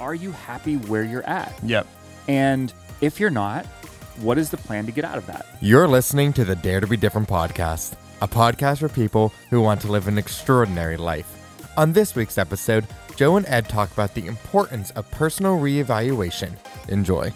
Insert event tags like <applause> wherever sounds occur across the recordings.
Are you happy where you're at? Yep. And if you're not, what is the plan to get out of that? You're listening to the Dare to Be Different podcast, a podcast for people who want to live an extraordinary life. On this week's episode, Joe and Ed talk about the importance of personal reevaluation. Enjoy.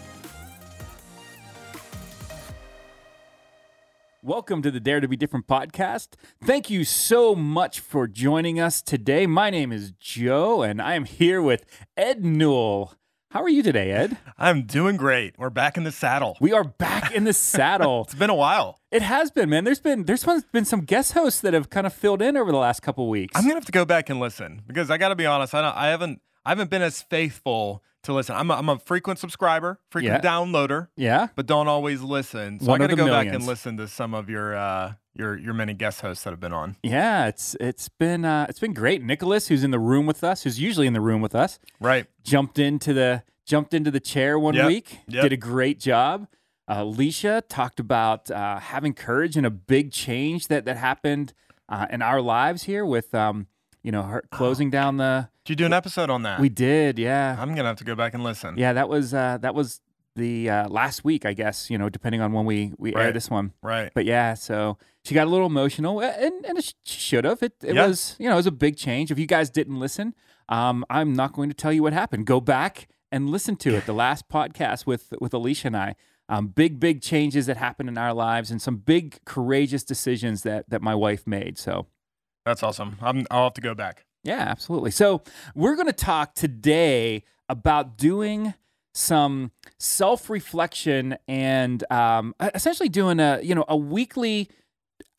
Welcome to the Dare to Be Different podcast. Thank you so much for joining us today. My name is Joe, and I am here with Ed Newell. How are you today, Ed? I'm doing great. We're back in the saddle. We are back in the <laughs> saddle. It's been a while. It has been, man. There's been there's been some guest hosts that have kind of filled in over the last couple weeks. I'm gonna have to go back and listen because I got to be honest. I don't, I haven't I haven't been as faithful to listen. I'm a, I'm a frequent subscriber, frequent Yeah. downloader, yeah, but don't always listen. So One I got to go back and listen to some of your uh, your your many guest hosts that have been on. yeah. It's it's been uh, it's been great. Nicholas, who's in the room with us, who's usually in the room with us, Right. jumped into the jumped into the chair one Yep. week. Yep. Did a great job. Uh, Alicia talked about uh, having courage in a big change that that happened uh, in our lives here with um, you know her closing down the. Did you do an episode on that? We did, yeah, I'm gonna have to go back and listen. yeah. That was uh, that was the uh, last week, I guess. You know, depending on when we we air this one. Right. But yeah, so she got a little emotional, and and it she should have. It it Yeah. was you know it was a big change. If you guys didn't listen, um, I'm not going to tell you what happened. Go back and listen to it. The last <laughs> podcast with with Alicia and I. Um, big big changes that happened in our lives, and some big courageous decisions that that my wife made. So That's awesome. I'm, I'll have to go back. Yeah, absolutely. So we're going to talk today about doing some self-reflection and um, essentially doing a you know a weekly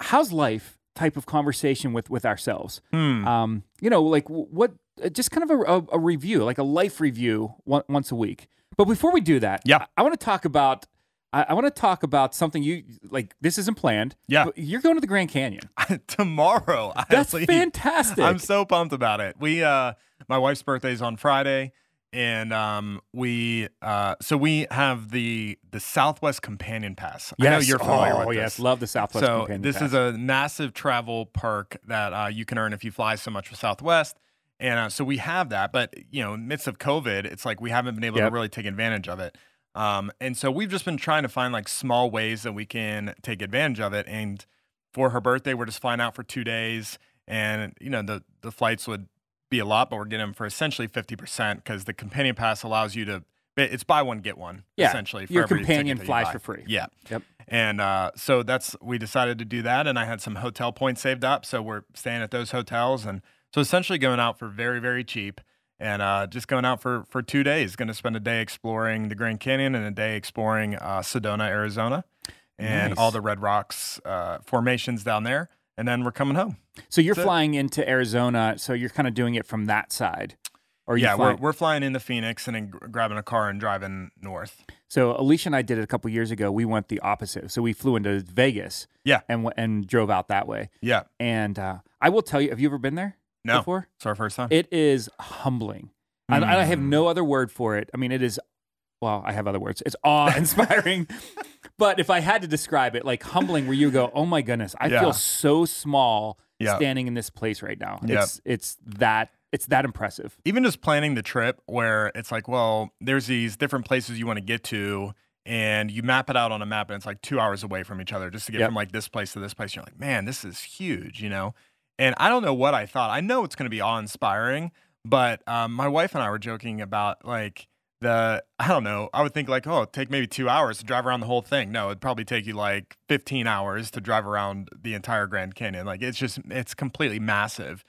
how's life type of conversation with with ourselves. Hmm. Um, you know, like what uh, just kind of a, a, a review, like a life review one, once a week. But before we do that, Yeah. I, want to talk about. I, I want to talk about something you like. This isn't planned. Yeah. you're going to the Grand Canyon. <laughs> Tomorrow. That's leave. fantastic. I'm so pumped about it. We uh my wife's birthday is on Friday and um we uh so we have the the Southwest Companion Pass. I know you're familiar oh, with yes, love the Southwest. so Companion this Pass. is a massive travel perk that uh, you can earn if you fly so much with Southwest. And uh, so we have that, but you know, in the midst of COVID, it's like we haven't been able Yep. to really take advantage of it. Um, and so we've just been trying to find like small ways that we can take advantage of it. And for her birthday, we're just flying out for two days, and you know the the flights would be a lot, but we're getting them for essentially fifty percent because the companion pass allows you to. It's buy one get one Yeah, essentially. For your every companion that you flies for free. Yeah. Yep. And uh, so that's we decided to do that, and I had some hotel points saved up, so we're staying at those hotels, and so essentially going out for very very cheap, and uh, just going out for for two days. Going to spend a day exploring the Grand Canyon and a day exploring uh, Sedona, Arizona, and Nice. all the Red Rocks uh, formations down there, and then we're coming home. So you're That's it. flying into Arizona, so you're kind of doing it from that side. Or yeah, flying? we're we're flying into Phoenix and then grabbing a car and driving north. so Alicia and I did it a couple years ago. We went the opposite. So we flew into Vegas. Yeah. And w- and drove out that way. Yeah, And uh, I will tell you, have you ever been there no, before? it's our first time. It is humbling. I, I have Mm. no other word for it. I mean, it is. Well, I have other words. It's awe-inspiring. <laughs> but if I had to describe it, like humbling, where you go, "Oh my goodness, I Yeah. feel so small Yeah. standing in this place right now." Yep. It's it's that it's that impressive. even just planning the trip where it's like, well, there's these different places you want to get to, and you map it out on a map, and it's like two hours away from each other just to get Yep. from like this place to this place. You're like, man, this is huge, you know? And I don't know what I thought. I know it's going to be awe inspiring, but um, my wife and I were joking about like, the I don't know. I would think like, oh, take maybe two hours to drive around the whole thing. No, it'd probably take you like 15 hours to drive around the entire Grand Canyon. Like it's just it's completely massive,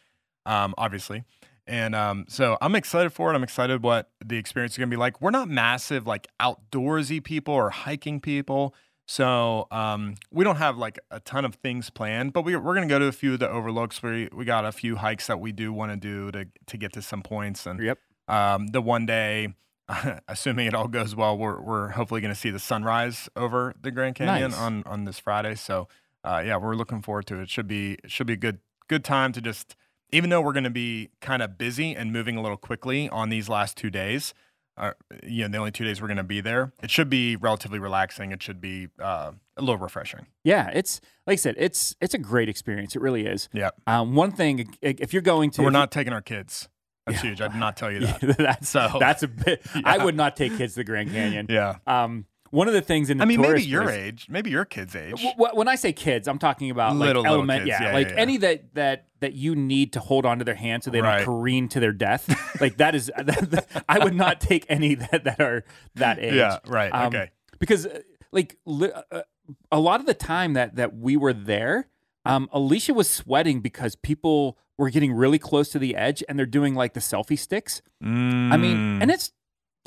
um, obviously. And um, so I'm excited for it. I'm excited what the experience is gonna be like. We're not massive like outdoorsy people or hiking people. So um, we don't have like a ton of things planned, but we, we're gonna go to a few of the overlooks. We we got a few hikes that we do want to do to to get to some points. And Yep. um, the one day, <laughs> assuming it all goes well, we're we're hopefully going to see the sunrise over the Grand Canyon Nice. on on this Friday. So uh, yeah, we're looking forward to it. it. Should be it should be a good good time to just even though we're going to be kind of busy and moving a little quickly on these last two days. You know, the only two days we're going to be there. It should be relatively relaxing. It should be uh, a little refreshing. Yeah, it's like I said, it's it's a great experience. It really is. Yeah. Um, one thing, if you're going to, we're not taking our kids. That's huge. I did not tell you <laughs> that. that's So- that's a bit. I would not take kids to the Grand Canyon. Yeah. Um, one of the things in the I mean, maybe your age, maybe your kid's age. W- when I say kids, I'm talking about like Little, little element, kids. yeah, Yeah, like yeah, any that that that you need to hold onto their hand so they Right. don't careen to their death. like that is, <laughs> I would not take any that that are that age. Yeah, right. Um, okay. because uh, like li- uh, a lot of the time that that we were there um alicia was sweating because people were getting really close to the edge and they're doing like the selfie sticks i mean and it's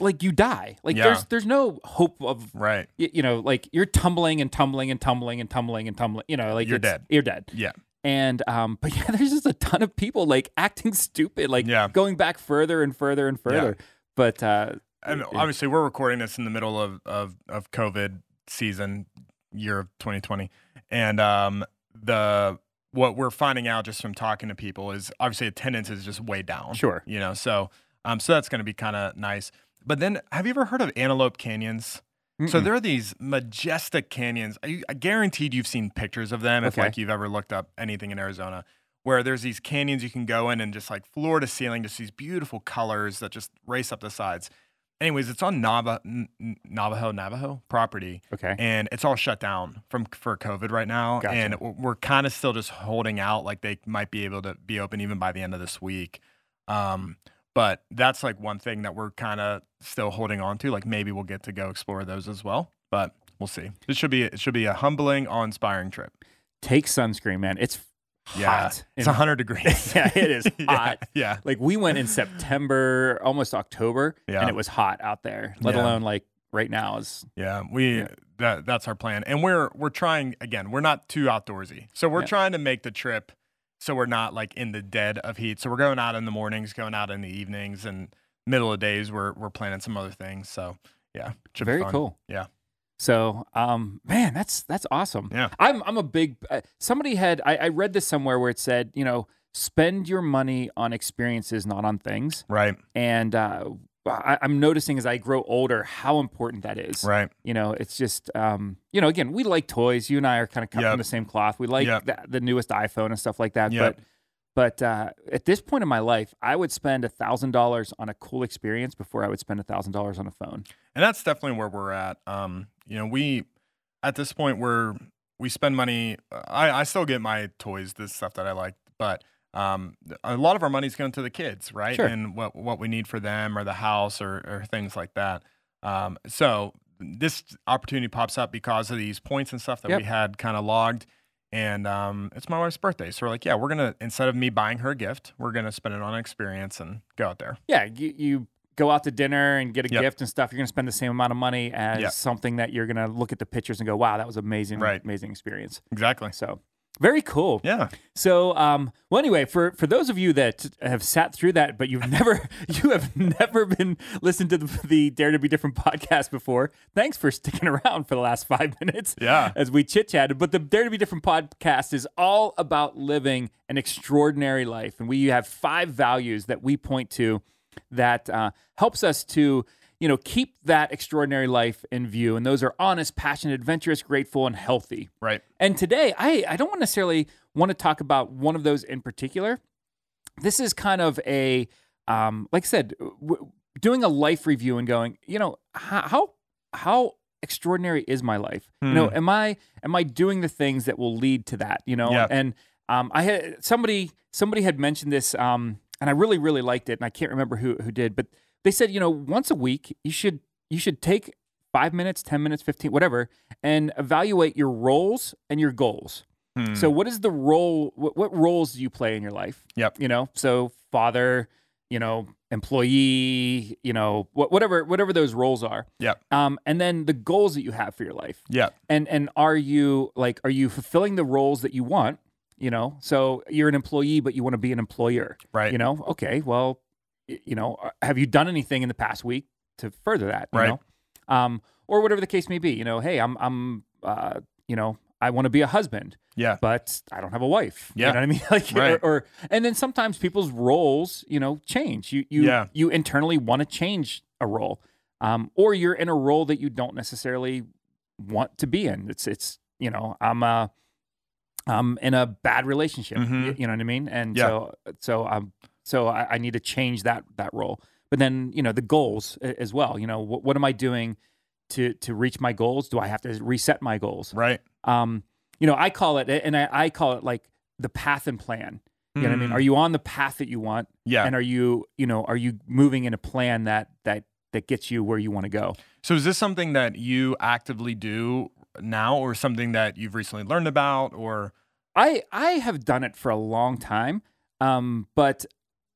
like you die like. Yeah. there's there's no hope of right. y- you know like you're tumbling and tumbling and tumbling and tumbling and tumbling you know like You're dead. you're dead Yeah. and um <laughs> but yeah there's just a ton of people like acting stupid like Yeah. going back further and further and further but uh And obviously, we're recording this in the middle of, of, of COVID season, year of 2020. And um, the what we're finding out just from talking to people is obviously attendance is just way down. Sure. You know, so um, so that's going to be kind of nice. But then, have you ever heard of Antelope Canyons? So Mm-mm. there are these majestic canyons. I, I guaranteed you've seen pictures of them if Okay. like you've ever looked up anything in Arizona, where there's these canyons you can go in and just like floor to ceiling, just these beautiful colors that just race up the sides. Anyways, it's on Nava, Navajo Navajo property, okay and it's all shut down from for COVID right now. Gotcha. And we're- we're kind of still just holding out, like they might be able to be open even by the end of this week. Um, but that's like one thing that we're kind of still holding on to. Like maybe we'll get to go explore those as well, but we'll see. It should be it should be a humbling, awe-inspiring trip. take sunscreen man it's Yeah, hot it's in- 100 degrees. <laughs> Yeah, it is <laughs> Yeah, hot. Yeah, Like we went in September, almost October, Yeah. and it was hot out there. Let Yeah. alone like right now is yeah. We Yeah. that that's our plan, and we're we're trying again. We're not too outdoorsy, so we're Yeah. trying to make the trip so we're not like in the dead of heat. So we're going out in the mornings, going out in the evenings, and middle of days. We're we're planning some other things. So yeah, very cool. Yeah. So, um, man, that's that's awesome. Yeah. I'm I'm a big. Uh, somebody had I, I read this somewhere where it said, you know, spend your money on experiences, not on things. Right. And uh, I, I'm noticing as I grow older how important that is. Right. You know, it's just, um, you know, again, we like toys. You and I are kind of cut Yep. from the same cloth. We like Yep. the, the newest iPhone and stuff like that. Yep. But, but uh, at this point in my life, I would spend a thousand dollars on a cool experience before I would spend a thousand dollars on a phone. and that's definitely where we're at. Um, you know, we at this point where we spend money. I I still get my toys, this stuff that I like, but um, a lot of our money's going to the kids, right? Sure. And what what we need for them, or the house, or or things like that. Um, so this opportunity pops up because of these points and stuff that Yep. we had kind of logged. And um, it's my wife's birthday, so we're like, yeah, we're gonna instead of me buying her a gift, we're gonna spend it on an experience and go out there. Yeah, you, you go out to dinner and get a Yep. gift and stuff. You're going to spend the same amount of money as Yep. something that you're going to look at the pictures and go, "Wow, that was amazing, Right. amazing experience." Exactly. So very cool. Yeah. So, um, well, anyway, for for those of you that have sat through that, but you've <laughs> never you have never been listened to the, the Dare to Be Different podcast before, thanks for sticking around for the last five <laughs> minutes. Yeah. as we chit chatted. But the Dare to Be Different podcast is all about living an extraordinary life, and we have five values that we point to that uh, helps us to you know keep that extraordinary life in view. And those are honest, passionate, adventurous, grateful, and healthy. Right. And today, I, I don't necessarily want to talk about one of those in particular. This is kind of a, um, like I said, w- doing a life review and going, you know, how how, how extraordinary is my life? You know, Hmm. am I am I doing the things that will lead to that? You know, Yeah. and um, I had somebody somebody had mentioned this, um, and I really really liked it, and I can't remember who who did, but they said, you know, once a week you should you should take five minutes, ten minutes, fifteen, whatever, and evaluate your roles and your goals. Hmm. So, what is the role? What, what roles do you play in your life? Yep. You know, so father, you know, employee, you know, wh- whatever, whatever those roles are. Yep. Um, and then the goals that you have for your life, Yep. and and are you like, are you fulfilling the roles that you want? You know, so you're an employee, but you want to be an employer. Right. You know, okay, well, you know, uh, have you done anything in the past week to further that? You Right. Know? Um, or whatever the case may be. You know, hey, I'm I'm uh, you know, I want to be a husband, Yeah. but I don't have a wife. Yeah. You know what I mean? <laughs> Like, Right. or, or and then sometimes people's roles, you know, change. You you Yeah. you internally want to change a role, um, or you're in a role that you don't necessarily want to be in. It's it's you know I'm uh I'm in a bad relationship. Mhm. You know what I mean? And Yeah. so so um so I, I need to change that that role. But then you know the goals as well. You know what what am I doing to to reach my goals? Do I have to reset my goals? Right. um, you know, I call it, and I, I call it like the path and plan. You know what I mean? Mm. Are you on the path that you want? Yeah. And are you, you know, are you moving in a plan that that that gets you where you want to go? So is this something that you actively do now or something that you've recently learned about or I I have done it for a long time, um, but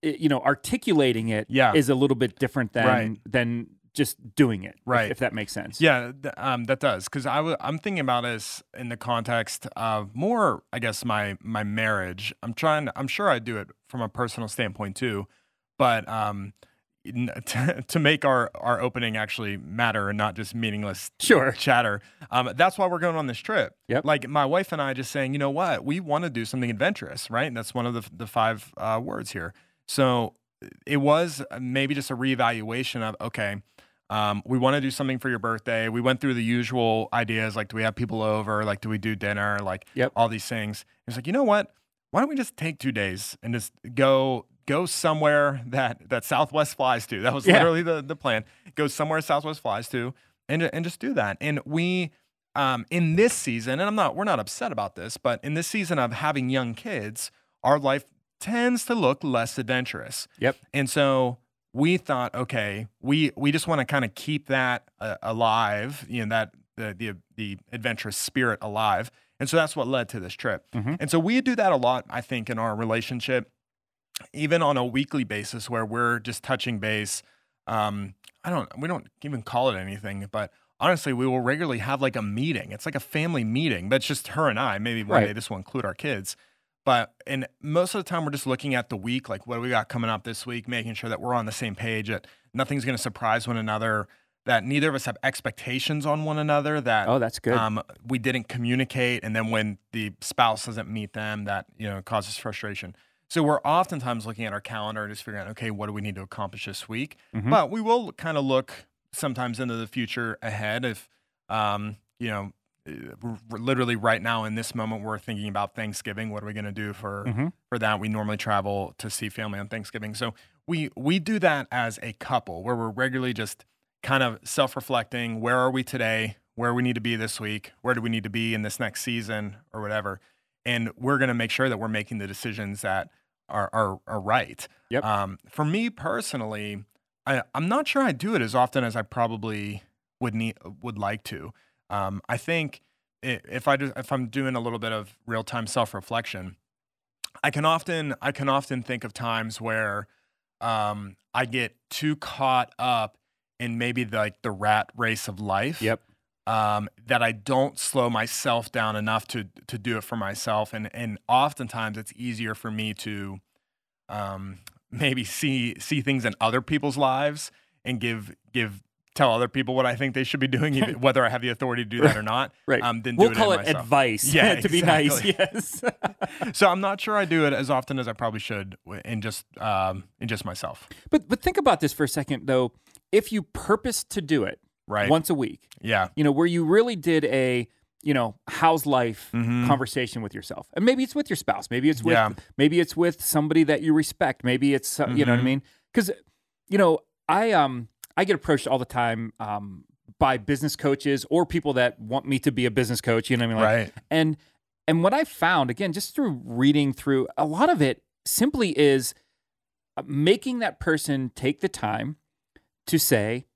you know, articulating it is Yeah. is a little bit different than Right. than just doing it. Right. If, that makes sense. Yeah, th- um, that does because I w- I'm thinking about this in the context of more, I guess my my marriage. I'm trying. I'm sure I do it from a personal standpoint too, but um, n- <laughs> to, to make our our opening actually matter and not just meaningless Sure. chatter. Um, that's why we're going on this trip. Yep. Like my wife and I just saying, you know what, we want to do something adventurous, right? And that's one of the the five uh, words here. So it was maybe just a reevaluation of okay. Um, we want to do something for your birthday. We went through the usual ideas like, do we have people over? Like, do we do dinner? Like, Yep. all these things. It's like, you know what? Why don't we just take two days and just go go somewhere that that Southwest flies to? That was Yeah. literally the the plan. Go somewhere Southwest flies to, and and just do that. And we, um, in this season, and I'm not we're not upset about this, but in this season of having young kids, our life tends to look less adventurous. Yep. And so we thought, okay, we we just want to kind of keep that uh, alive, you know, that the, the the adventurous spirit alive. And so that's what led to this trip. Mhm. And so we do that a lot, I think, in our relationship, even on a weekly basis, where we're just touching base. Um, I don't, we don't even call it anything, but honestly, we will regularly have like a meeting. It's like a family meeting, but it's just her and I. Maybe one Right. day this will include our kids. But and most of the time we're just looking at the week, like what do we got coming up this week, making sure that we're on the same page, that nothing's going to surprise one another, that neither of us have expectations on one another, that Oh, that's good. um, we didn't communicate, and then when the spouse doesn't meet them, that you know causes frustration. So we're oftentimes looking at our calendar and just figuring out, okay, what do we need to accomplish this week? Mhm. But we will kind of look sometimes into the future ahead. If um, you know, literally right now in this moment, we're thinking about Thanksgiving. What are we going to do for Mhm. for that? We normally travel to see family on Thanksgiving, so we we do that as a couple, where we're regularly just kind of self-reflecting. Where are we today? Where we need to be this week? Where do we need to be in this next season or whatever? And we're going to make sure that we're making the decisions that are are, are right. Yep. Um, for me personally, I, I'm not sure I do it as often as I probably would need would like to. Um, I think if I do, if I'm doing a little bit of real time self reflection, I can often I can often think of times where um, I get too caught up in maybe the, like the rat race of life. Yep. Um, that I don't slow myself down enough to to do it for myself, and and oftentimes it's easier for me to um, <laughs> maybe see see things in other people's lives and give give tell other people what I think they should be doing, even- <laughs> whether I have the authority to do that or not. Right. Um, than we'll do call it, myself. advice. Yeah, <laughs> to be nice. Yes. <laughs> So I'm not sure I do it as often as I probably should in just um, in just myself. but but think about this for a second though. If you purpose to do it Right. once a week, yeah. you know, where you really did a, you know, how's life Mhm. conversation with yourself. And maybe it's with your spouse, maybe it's with Yeah. maybe it's with somebody that you respect, maybe it's uh, you know what I Mhm. mean? Cuz you know, I um I get approached all the time um by business coaches or people that want me to be a business coach, you know what I mean? Like, Right. and and what I found again just through reading through a lot of it simply is uh, making that person take the time to say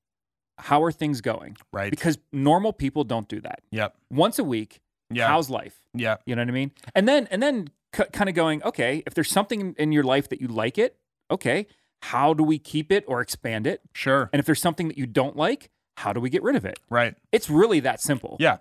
how are things going? Right. Because normal people don't do that. Yep. Once a week, Yeah. how's life? yeah. You know what I mean? And then and then c- kind of going, okay, if there's something in your life that you like it, okay, how do we keep it or expand it? Sure. And if there's something that you don't like, how do we get rid of it? Right. It's really that simple. Yeah.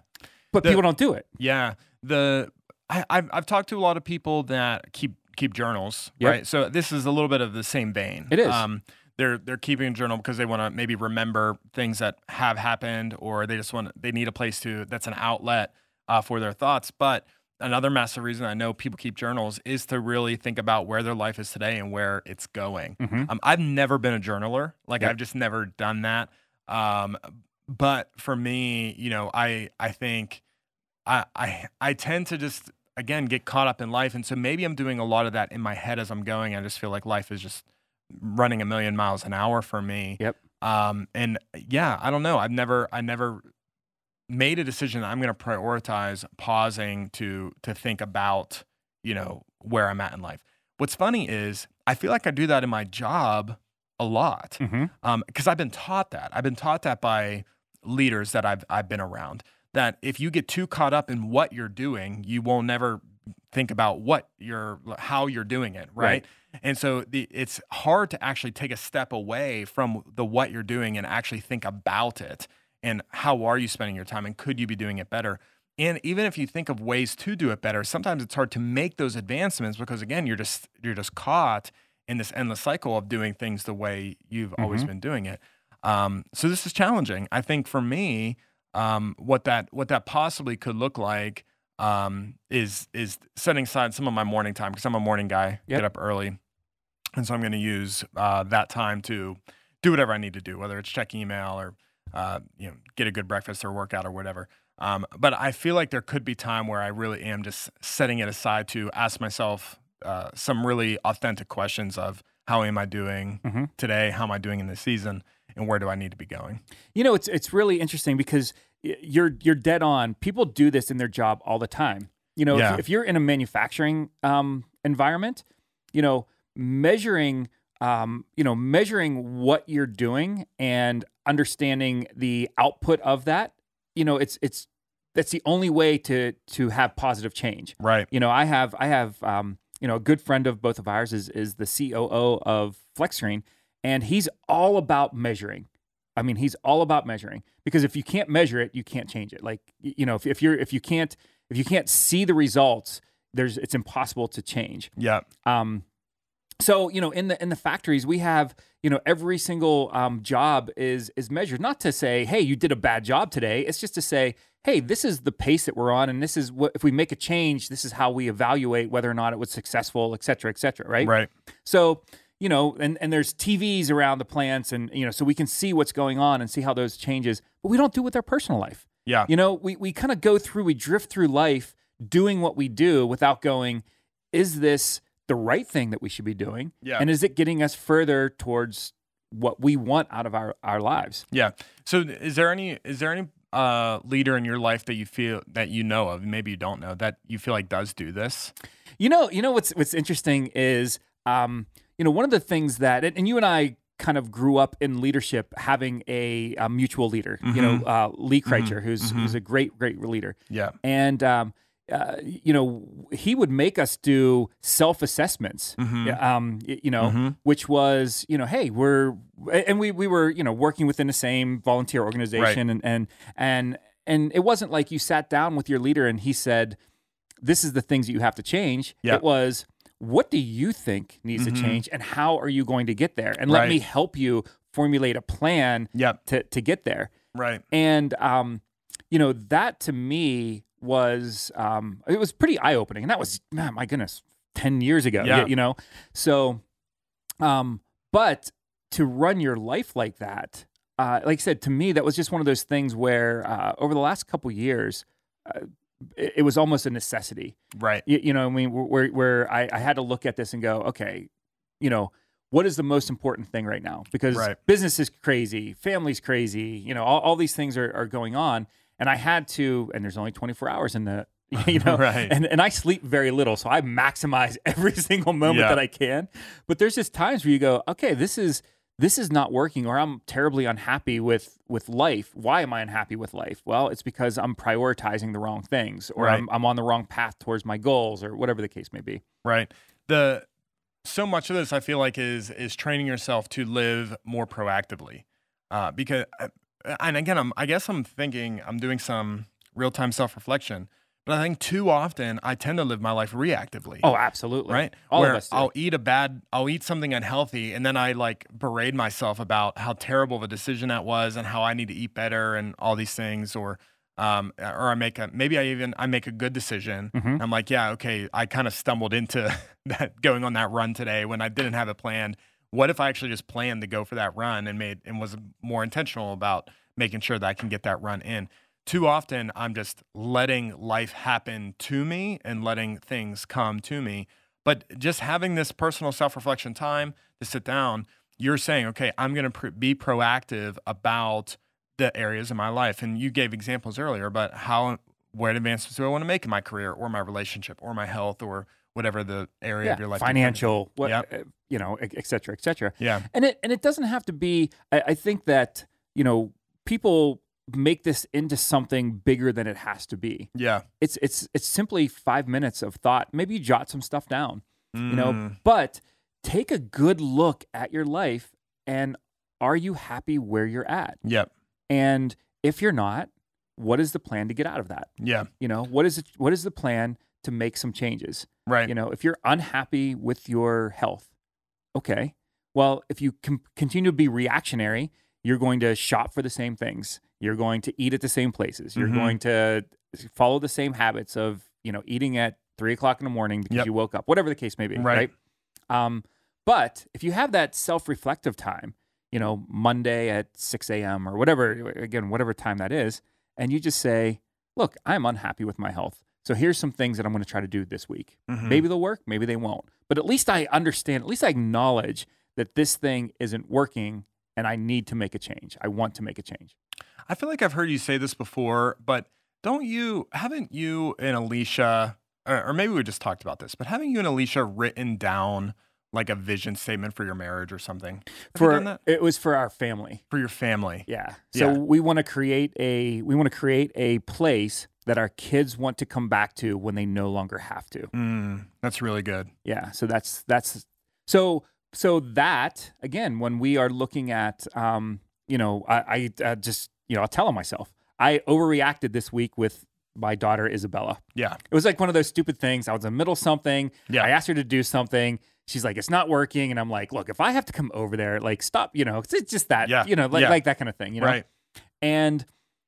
But The- people don't do it. Yeah. The I, I've I've talked to a lot of people that keep keep journals. Yep. Right. So this is a little bit of the same vein. It is. Um, they're they're keeping a journal because they want to maybe remember things that have happened, or they just want they need a place to that's an outlet uh, for their thoughts. But another massive reason I know people keep journals is to really think about where their life is today and where it's going. Mhm. Um, I've never been a journaler. Like Yep. I've just never done that. Um, but for me, you know, I I think I I I tend to just again get caught up in life, and so maybe I'm doing a lot of that in my head as I'm going. I just feel like life is just running a million miles an hour for me. Yep. Um, and yeah, I don't know. I've never I never made a decision that I'm going to prioritize pausing to to think about you know where I'm at in life. What's funny is I feel like I do that in my job a lot mm-hmm. um, because I've been taught that. I've been taught that by leaders that I've I've been around. That if you get too caught up in what you're doing, you will never think about what you're how you're doing it, right? Right. And so the, it's hard to actually take a step away from the what you're doing and actually think about it and how are you spending your time and could you be doing it better? And even if you think of ways to do it better, sometimes it's hard to make those advancements because again, you're just you're just caught in this endless cycle of doing things the way you've always Mhm. been doing it. Um, so this is challenging. I think for me, um, what that what that possibly could look like um, is is setting aside some of my morning time because I'm a morning guy, Yep. get up early, and so I'm going to use uh, that time to do whatever I need to do, whether it's check email or uh, you know get a good breakfast or workout or whatever. Um, but I feel like there could be time where I really am just setting it aside to ask myself uh, some really authentic questions of how am I doing Mhm. today? How am I doing in this season? And where do I need to be going? You know, it's it's really interesting because you're you're dead on. People do this in their job all the time. You know, Yeah. if, if you're in a manufacturing um, environment, you know, measuring, um, you know, measuring what you're doing and understanding the output of that. You know, it's it's that's the only way to to have positive change. Right. You know, I have I have um, you know a good friend of both of ours is is the COO of FlexScreen, and he's all about measuring. I mean, he's all about measuring because if you can't measure it, you can't change it. Like you know, if, if you're if you can't if you can't see the results, there's it's impossible to change. Yeah. Um, so you know, in the in the factories, we have you know every single um, job is is measured. Not to say, hey, you did a bad job today. It's just to say, hey, this is the pace that we're on, and this is what if we make a change, this is how we evaluate whether or not it was successful, et cetera, et cetera. Right. Right. So you know, and and there's TVs around the plants, and you know, so we can see what's going on and see how those changes. But we don't do it with our personal life. Yeah. You know, we, we kind of go through, we drift through life doing what we do without going, is this the right thing that we should be doing? Yeah. And is it getting us further towards what we want out of our, our lives? Yeah. So is there any is there any uh leader in your life that you feel that you know of, maybe you don't know, that you feel like does do this? You know, you know what's what's interesting is um, you know, one of the things that and, you and I kind of grew up in leadership having a, a mutual leader, you know, uh, Lee Kreitcher, who's who's a great, great leader. Yeah. and um, uh, you know he would make us do self assessments Mhm. um, you know Mhm. which was you know hey we're and we we were you know working within the same volunteer organization and and and and it wasn't like you sat down with your leader and he said this is the things that you have to change Yeah. it was what do you think needs Mhm. to change and how are you going to get there and let Right. me help you formulate a plan Yep. to to get there Right. and um, you know that to me was um, it was pretty eye opening, and that was man, my goodness, ten years ago. Yeah. you know, so um, but to run your life like that, uh, like I said, to me, that was just one of those things where uh, over the last couple years. Uh, it it was almost a necessity Right. you, you know i mean where where I, I had to look at this and go okay you know what is the most important thing right now because Right. business is crazy family's crazy you know all, all these things are, are going on and i had to and there's only 24 hours in the <laughs> you <laughs> know Right. and, and i sleep very little so i maximize <laughs> every single moment Yeah. that i can but there's just times where you go okay this is this is not working or i'm terribly unhappy with with life why am i unhappy with life well it's because i'm prioritizing the wrong things or Right. I'm, I'm on the wrong path towards my goals or whatever the case may be Right. The so much of this I feel like is is training yourself to live more proactively. Uh, because uh, and again I'm I guess I'm thinking I'm doing some real time self reflection, but I think too often I tend to live my life reactively. oh absolutely right? all Where of us do. I'll eat a bad, I'll eat something unhealthy, and then I like berate myself about how terrible of a decision that was and how I need to eat better and all these things. Or um, or I make a maybe I even I make a good decision. Mhm. I'm like, yeah, okay, I kind of stumbled into <laughs> that going on that run today when I didn't have it planned. What if I actually just planned to go for that run and made and was more intentional about making sure that I can get that run in? Too often I'm just letting life happen to me and letting things come to me. But just having this personal self-reflection time to sit down, you're saying, okay, I'm going to pr- be proactive about the areas in my life. And you gave examples earlier about how what advancements do I want to make in my career or my relationship or my health or whatever the area of your life. you're trying to- financial, what, Yep. uh, you know, et et cetera, et cetera. Yeah. And it and it doesn't have to be. I, I think that you know people make this into something bigger than it has to be. Yeah. It's it's it's simply five minutes of thought. Maybe you jot some stuff down, you know, Mm, but take a good look at your life and are you happy where you're at? Yep. And if you're not, what is the plan to get out of that? Yeah. You know, what is it, what is the plan to make some changes? Right. You know, if you're unhappy with your health, okay. Well, if you com- continue to be reactionary, you're going to shop for the same things. You're going to eat at the same places. You're Mhm. going to follow the same habits of, you know, eating at three o'clock in the morning because Yep. you woke up, whatever the case may be. Right. Right. Um, but if you have that self reflective time, you know, Monday at 6 a.m. or whatever, again, whatever time that is, and you just say, look, I'm unhappy with my health. So here's some things that I'm going to try to do this week. Mhm. Maybe they'll work, maybe they won't. But at least I understand, at least I acknowledge that this thing isn't working and I need to make a change. I want to make a change. I feel like I've heard you say this before, but don't you, haven't you and Alicia, or, maybe we just talked about this, but haven't you and Alicia written down like a vision statement for your marriage or something? Have For it was for our family. For your family. Yeah. So Yeah. we want to create a we want to create a place that our kids want to come back to when they no longer have to. Mm, that's really good. Yeah. So that's that's so so that again when we are looking at um you know I, I uh, just you know I'll tell myself I overreacted this week with my daughter Isabella. Yeah. It was like one of those stupid things. I was in the middle of something. Yeah. I asked her to do something. She's like, it's not working. And I'm like, look, if I have to come over there, like, stop, you know, it's just that, Yeah. you know, like, Yeah. like that kind of thing, you know? Right. And,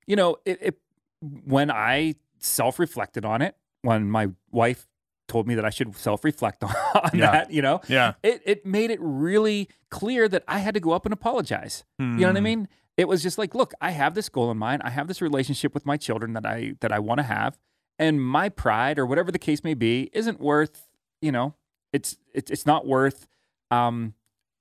you know, it, it when I self reflected on it, when my wife told me that I should self reflect <laughs> on, Yeah. that, you know, Yeah. it, it made it really clear that I had to go up and apologize. You know what I Mm, mean? It was just like, look, I have this goal in mind. I have this relationship with my children that I that I want to have, and my pride or whatever the case may be isn't worth, you know, it's it's it's not worth um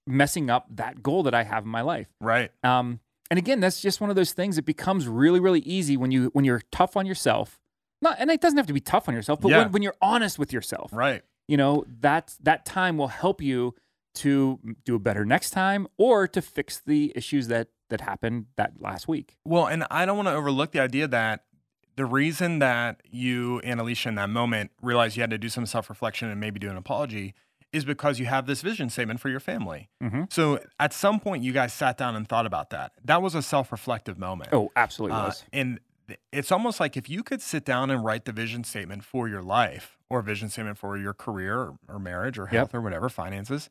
messing up that goal that I have in my life. Right. Um and again, that's just one of those things that becomes really really easy when you when you're tough on yourself. Not and it doesn't have to be tough on yourself, but Yeah. when, when you're honest with yourself Right. you know that that time will help you to do it better next time or to fix the issues that that happened that last week Well, and I don't want to overlook the idea that the reason that you and Alicia in that moment realized you had to do some self reflection and maybe do an apology is because you have this vision statement for your family. mm-hmm. So at some point, you guys sat down and thought about that. That was a self reflective moment. oh absolutely Uh, was and it's almost like if you could sit down and write the vision statement for your life or vision statement for your career or, or marriage or Yep. health or whatever, finances,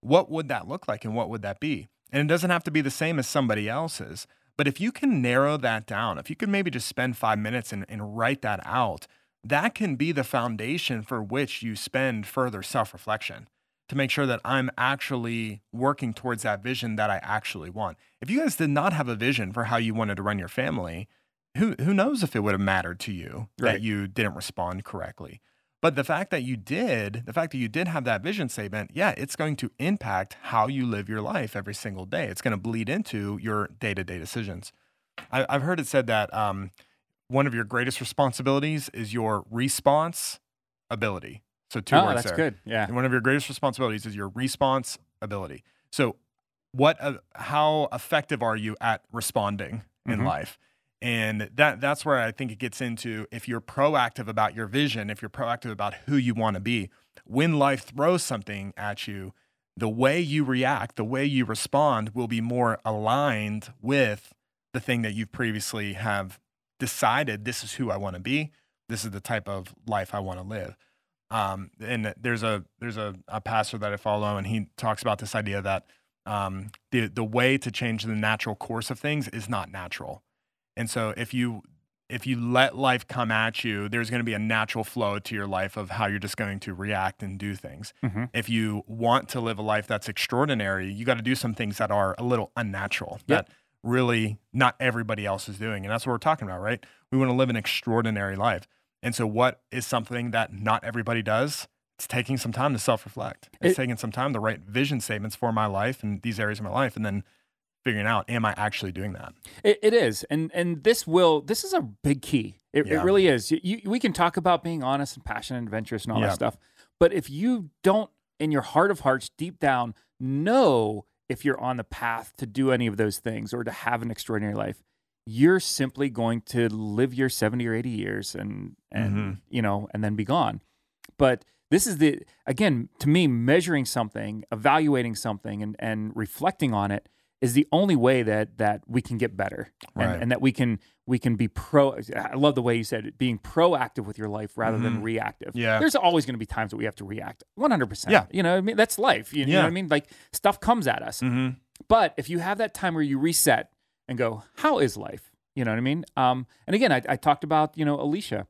what would that look like and what would that be? And it doesn't have to be the same as somebody else's. But if you can narrow that down, if you could maybe just spend five minutes and, and write that out, that can be the foundation for which you spend further self reflection to make sure that I'm actually working towards that vision that I actually want. If you guys did not have a vision for how you wanted to run your family, who who knows if it would have mattered to you Right. that you didn't respond correctly. But the fact that you did, the fact that you did have that vision statement, yeah, it's going to impact how you live your life every single day. It's going to bleed into your day to day decisions. I, I've heard it said that um, one of your greatest responsibilities is your response ability. So two oh words that's there. good yeah And one of your greatest responsibilities is your response ability. So, what, uh, how effective are you at responding in Mhm. life? And that that's where I think it gets into if you're proactive about your vision, if you're proactive about who you want to be, when life throws something at you, the way you react, the way you respond will be more aligned with the thing that you've previously have decided this is who I want to be. This is the type of life I want to live. Um, and there's a there's a, a pastor that I follow, and he talks about this idea that um, the the way to change the natural course of things is not natural. And so if you if you let life come at you, there's going to be a natural flow to your life of how you're just going to react and do things. Mhm. If you want to live a life that's extraordinary, you got to do some things that are a little unnatural Yep. that really not everybody else is doing. And that's what we're talking about, right? We want to live an extraordinary life. And so, what is something that not everybody does? It's taking some time to self reflect. It's It- taking some time to write vision statements for my life and these areas of my life, and then figuring out, am I actually doing that? It, it is, and and this will this is a big key. It, it really is. You, you, we can talk about being honest and passionate and adventurous and all Yeah. that stuff, but if you don't, in your heart of hearts, deep down, know if you're on the path to do any of those things or to have an extraordinary life, you're simply going to live your seventy or eighty years and and Mhm. you know and then be gone. But this is the again to me measuring something, evaluating something, and and reflecting on it is the only way that that we can get better and, Right. and that we can we can be pro i love the way you said it being proactive with your life rather than Mhm. reactive Yeah. there's always going to be times that we have to react 100% Yeah. you know what i mean that's life you, you know what i mean like stuff comes at us Mm-hmm. but if you have that time where you reset and go how is life you know what i mean um and again i, I talked about you know alicia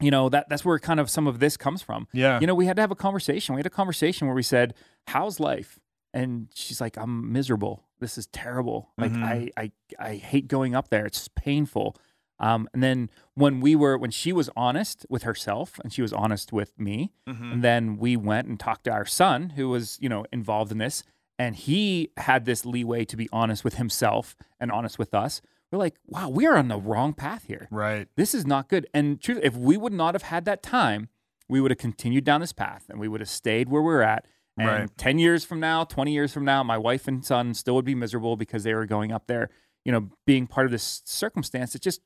you know that that's where kind of some of this comes from Yeah. you know, we had to have a conversation. We had a conversation where we said, "How's life?" And she's like, "I'm miserable. This is terrible. Like Mhm. I, I, I hate going up there. It's painful." Um, and then when we were, when she was honest with herself and she was honest with me, Mhm. and then we went and talked to our son, who was, you know, involved in this, and he had this leeway to be honest with himself and honest with us. We're like, wow, we are on the wrong path here Right. this is not good. And truly, if we would not have had that time, we would have continued down this path and we would have stayed where we're at. And Right. 10 years from now, 20 years from now, my wife and son still would be miserable because they were going up there, you know, being part of this circumstance that just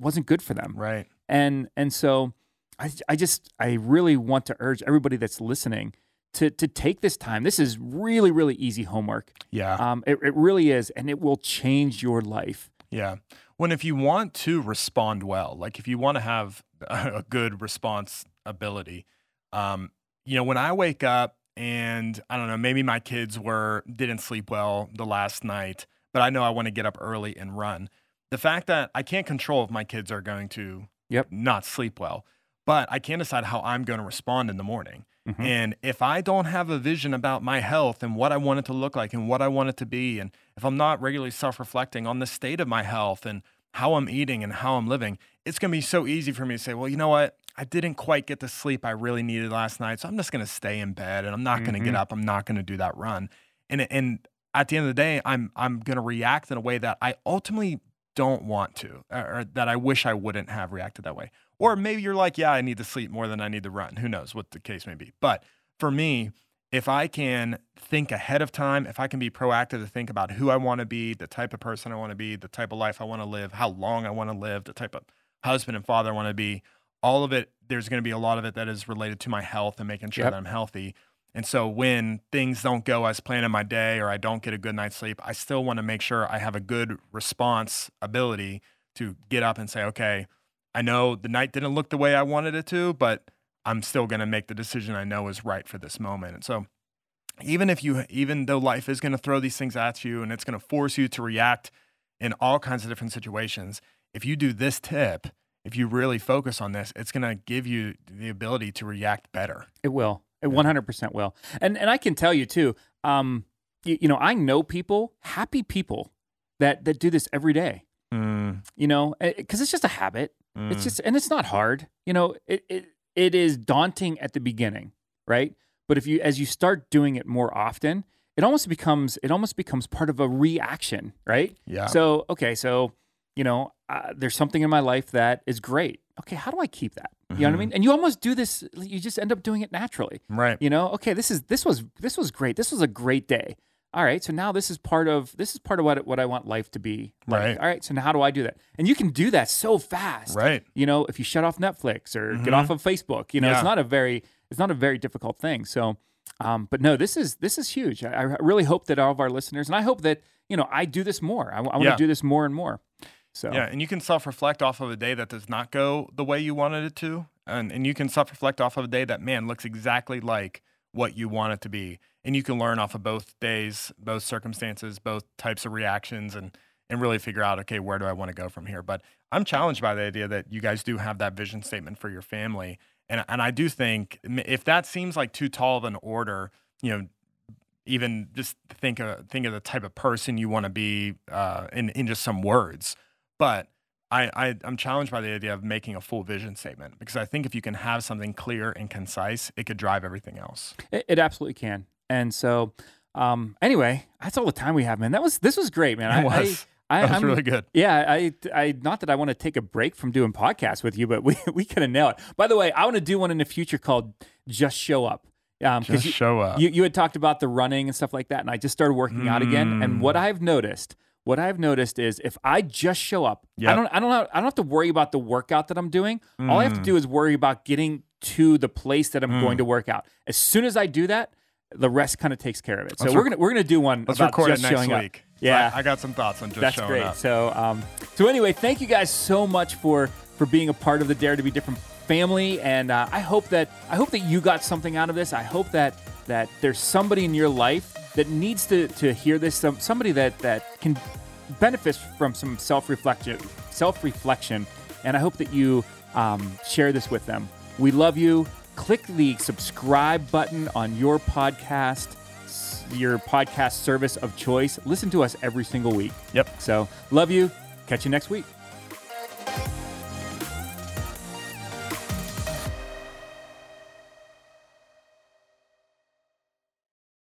wasn't good for them. Right. And and so I I just I really want to urge everybody that's listening to to take this time. This is really really easy homework. Yeah. Um it, it really is and it will change your life. Yeah. When if you want to respond well, like if you want to have <laughs> a good response ability, um, you know, when I wake up and I don't know, maybe my kids were didn't sleep well the last night, but I know I want to get up early and run. The fact that I can't control if my kids are going to Yep. not sleep well, but I can decide how I'm going to respond in the morning. Mhm. And if I don't have a vision about my health and what I want it to look like and what I want it to be, and if I'm not regularly self reflecting on the state of my health and how I'm eating and how I'm living, it's going to be so easy for me to say, well, you know what? I didn't quite get the sleep I really needed last night. So I'm just going to stay in bed and I'm not going to get mm-hmm. up. I'm not going to do that run. And, and at the end of the day, I'm, I'm going to react in a way that I ultimately don't want to, or, or that I wish I wouldn't have reacted that way. Or maybe you're like, yeah, I need to sleep more than I need to run. Who knows what the case may be. But for me, if I can think ahead of time, if I can be proactive to think about who I want to be, the type of person I want to be, the type of life I want to live, how long I want to live, the type of husband and father I want to be, all of it, there's going to be a lot of it that is related to my health and making sure Yep. that I'm healthy. And so when things don't go as planned in my day or I don't get a good night's sleep, I still want to make sure I have a good response ability to get up and say, okay, I know the night didn't look the way I wanted it to, but I'm still going to make the decision I know is right for this moment. And so even if you even though life is going to throw these things at you and it's going to force you to react in all kinds of different situations, if you do this tip, if you really focus on this, it's going to give you the ability to react better. It will. It one hundred percent will. And and I can tell you too. Um, you, you know, I know people, happy people, that that do this every day. Mm, You know, because it's just a habit. It's mm. just and it's not hard. You know, it it it is daunting at the beginning, right? But if you as you start doing it more often, it almost becomes it almost becomes part of a reaction, right? yeah. So okay, so you know, uh, there's something in my life that is great. Okay, how do I keep that? You know what I Mhm. mean? And you almost do this. You just end up doing it naturally right. you know okay this is this was this was great this was a great day all right so now this is part of this is part of what what i want life to be like. Right. all right so now how do i do that and you can do that so fast Right. you know if you shut off netflix or get Mhm. off of facebook you know Yeah. it's not a very it's not a very difficult thing so um, but no this is this is huge I, I really hope that all of our listeners and i hope that you know i do this more i, want to Yeah. do this more and more so Yeah, and you can self-reflect off of a day that does not go the way you wanted it to, and and you can self-reflect off of a day that man looks exactly like what you want it to be, and you can learn off of both days, both circumstances, both types of reactions, and and really figure out, okay, where do I want to go from here? But I'm challenged by the idea that you guys do have that vision statement for your family. And, and I do think if that seems like too tall of an order, you know, even just think of think of the type of person you want to be uh, in in just some words. But I, I I'm challenged by the idea of making a full vision statement because I think if you can have something clear and concise, it could drive everything else. It, it absolutely can. And so, um, anyway, that's all the time we have, man. That was this was great, man. It I, was. I, that was I'm- really good. Yeah, I, I, not that I want to take a break from doing podcasts with you, but we, <laughs> we kind of nail it. By the way, I want to do one in the future called "Just Show Up." Um, Just you, show up. you, you had talked about the running and stuff like that, and I just started working out again. And Mm. what I've noticed, what I've noticed is if I just show up, I don't, I don't, have, I don't have to worry about the workout that I'm doing. All I have to Mm. do is worry about getting to the place that I'm going to work out. As soon as I do that, the rest kind of takes care of it. So Let's we're rec- gonna we're gonna do one Let's about record just it next showing up. week. Yeah. I, I got some thoughts on just That's showing great. up. So, um, so anyway, thank you guys so much for for being a part of the Dare to Be Different family, and uh, I hope that I hope that you got something out of this. I hope that that there's somebody in your life that needs to to hear this. Some somebody that that can benefit from some self reflection, self reflection, and I hope that you um, share this with them. We love you. Click the subscribe button on your podcast your podcast service of choice. Listen to us every single week. Yep. So, love you. Catch you next week.